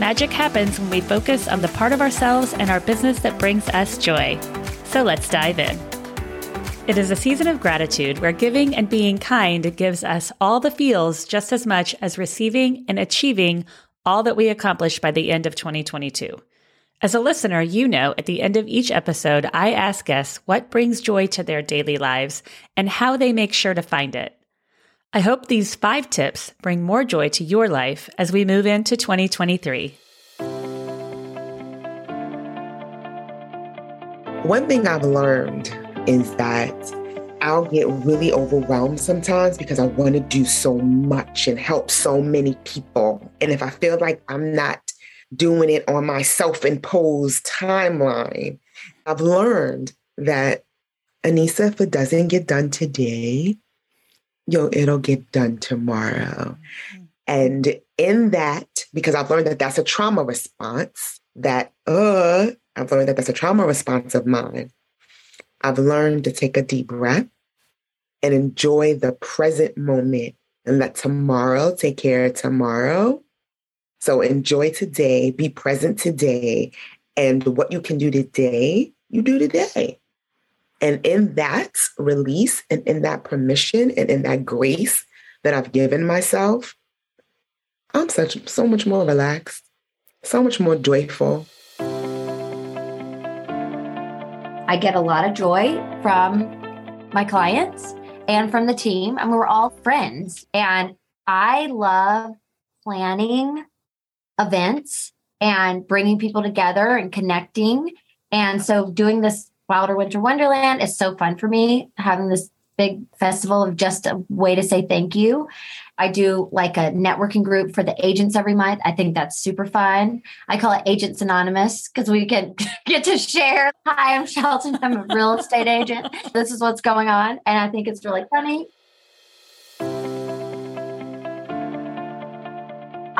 Magic happens when we focus on the part of ourselves and our business that brings us joy. So let's dive in. It is a season of gratitude where giving and being kind gives us all the feels just as much as receiving and achieving all that we accomplished by the end of 2022. As a listener, you know at the end of each episode, I ask guests what brings joy to their daily lives and how they make sure to find it. I hope these five tips bring more joy to your life as we move into 2023. One thing I've learned is that I'll get really overwhelmed sometimes because I want to do so much and help so many people. And if I feel like I'm not doing it on my self imposed timeline, I've learned that, Anissa, if it doesn't get done today, yo, it'll get done tomorrow. Mm-hmm. And in that, because I've learned that that's a trauma response, that, uh, I've learned that that's a trauma response of mine. I've learned to take a deep breath and enjoy the present moment and let tomorrow take care of tomorrow. So enjoy today, be present today, and what you can do today, you do today. And in that release and in that permission and in that grace that I've given myself, I'm such so much more relaxed, so much more joyful, I get a lot of joy from my clients and from the team. I mean, we're all friends. And I love planning events and bringing people together and connecting. And so doing this Wilder Winter Wonderland is so fun for me, having this big festival of just a way to say thank you. I do like a networking group for the agents every month. I think that's super fun. I call it Agents Anonymous because we can get to share. Hi, I'm Shelton. I'm a real estate agent. This is what's going on. And I think it's really funny.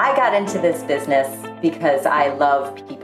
I got into this business because I love people.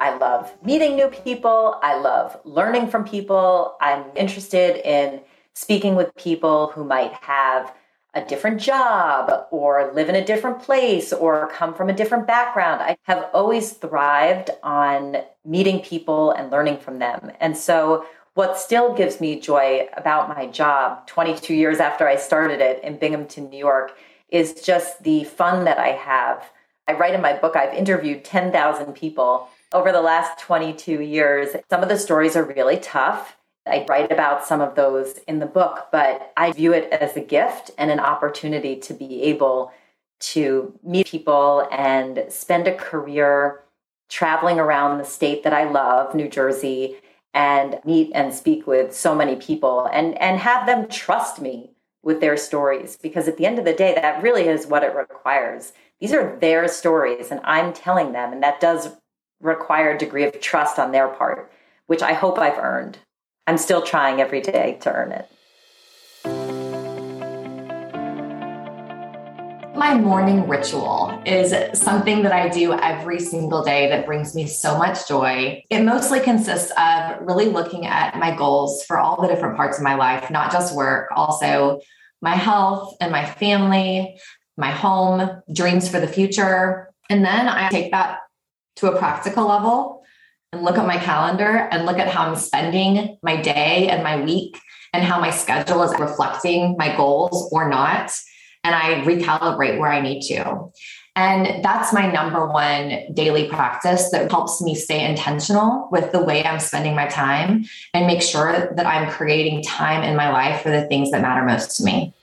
I love meeting new people. I love learning from people. I'm interested in speaking with people who might have a different job or live in a different place or come from a different background. I have always thrived on meeting people and learning from them. And so, what still gives me joy about my job 22 years after I started it in Binghamton, New York, is just the fun that I have. I write in my book, I've interviewed 10,000 people over the last 22 years. Some of the stories are really tough I write about some of those in the book, but I view it as a gift and an opportunity to be able to meet people and spend a career traveling around the state that I love, New Jersey, and meet and speak with so many people and, and have them trust me with their stories. Because at the end of the day, that really is what it requires. These are their stories, and I'm telling them, and that does require a degree of trust on their part, which I hope I've earned. I'm still trying every day to earn it. My morning ritual is something that I do every single day that brings me so much joy. It mostly consists of really looking at my goals for all the different parts of my life, not just work, also my health and my family, my home, dreams for the future. And then I take that to a practical level and look at my calendar and look at how I'm spending my day and my week and how my schedule is reflecting my goals or not. And I recalibrate where I need to. And that's my number one daily practice that helps me stay intentional with the way I'm spending my time and make sure that I'm creating time in my life for the things that matter most to me.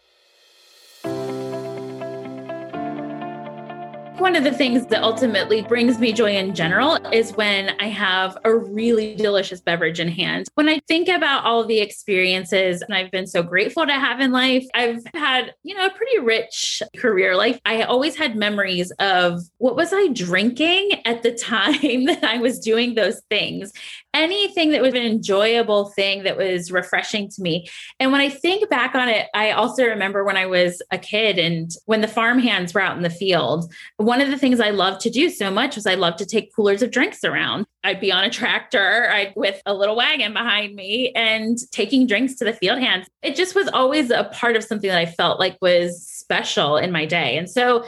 One of the things that ultimately brings me joy in general is when I have a really delicious beverage in hand. When I think about all the experiences and I've been so grateful to have in life, I've had, you know, a pretty rich career life. I always had memories of what was I drinking at the time that I was doing those things anything that was an enjoyable thing that was refreshing to me. And when I think back on it, I also remember when I was a kid and when the farm hands were out in the field, one of the things I loved to do so much was I loved to take coolers of drinks around. I'd be on a tractor I'd, with a little wagon behind me and taking drinks to the field hands. It just was always a part of something that I felt like was special in my day. And so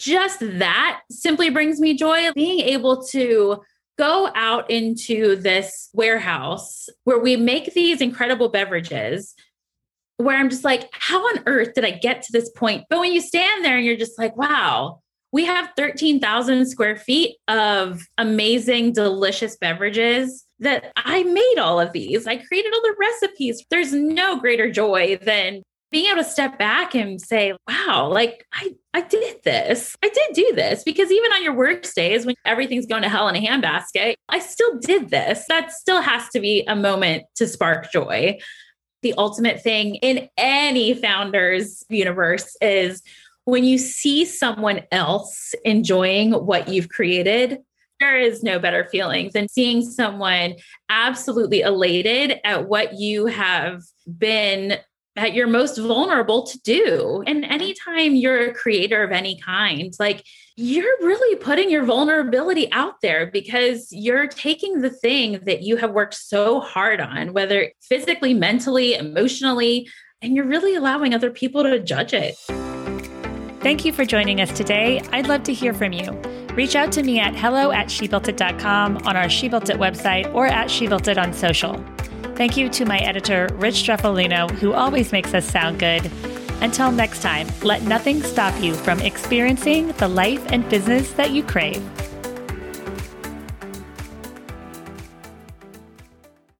just that simply brings me joy being able to go out into this warehouse where we make these incredible beverages where I'm just like, how on earth did I get to this point? But when you stand there and you're just like, wow, we have 13,000 square feet of amazing, delicious beverages that I made all of these. I created all the recipes. There's no greater joy than being able to step back and say, wow, like I, I did this. I did do this because even on your worst days when everything's going to hell in a handbasket, I still did this. That still has to be a moment to spark joy. The ultimate thing in any founder's universe is when you see someone else enjoying what you've created, there is no better feeling than seeing someone absolutely elated at what you have been that you're most vulnerable to do. And anytime you're a creator of any kind, like you're really putting your vulnerability out there because you're taking the thing that you have worked so hard on, whether physically, mentally, emotionally, and you're really allowing other people to judge it. Thank you for joining us today. I'd love to hear from you. Reach out to me at hello at shebuiltit.com on our She Built It website or at She Built It on social. Thank you to my editor, Rich Streffolino, who always makes us sound good. Until next time, let nothing stop you from experiencing the life and business that you crave.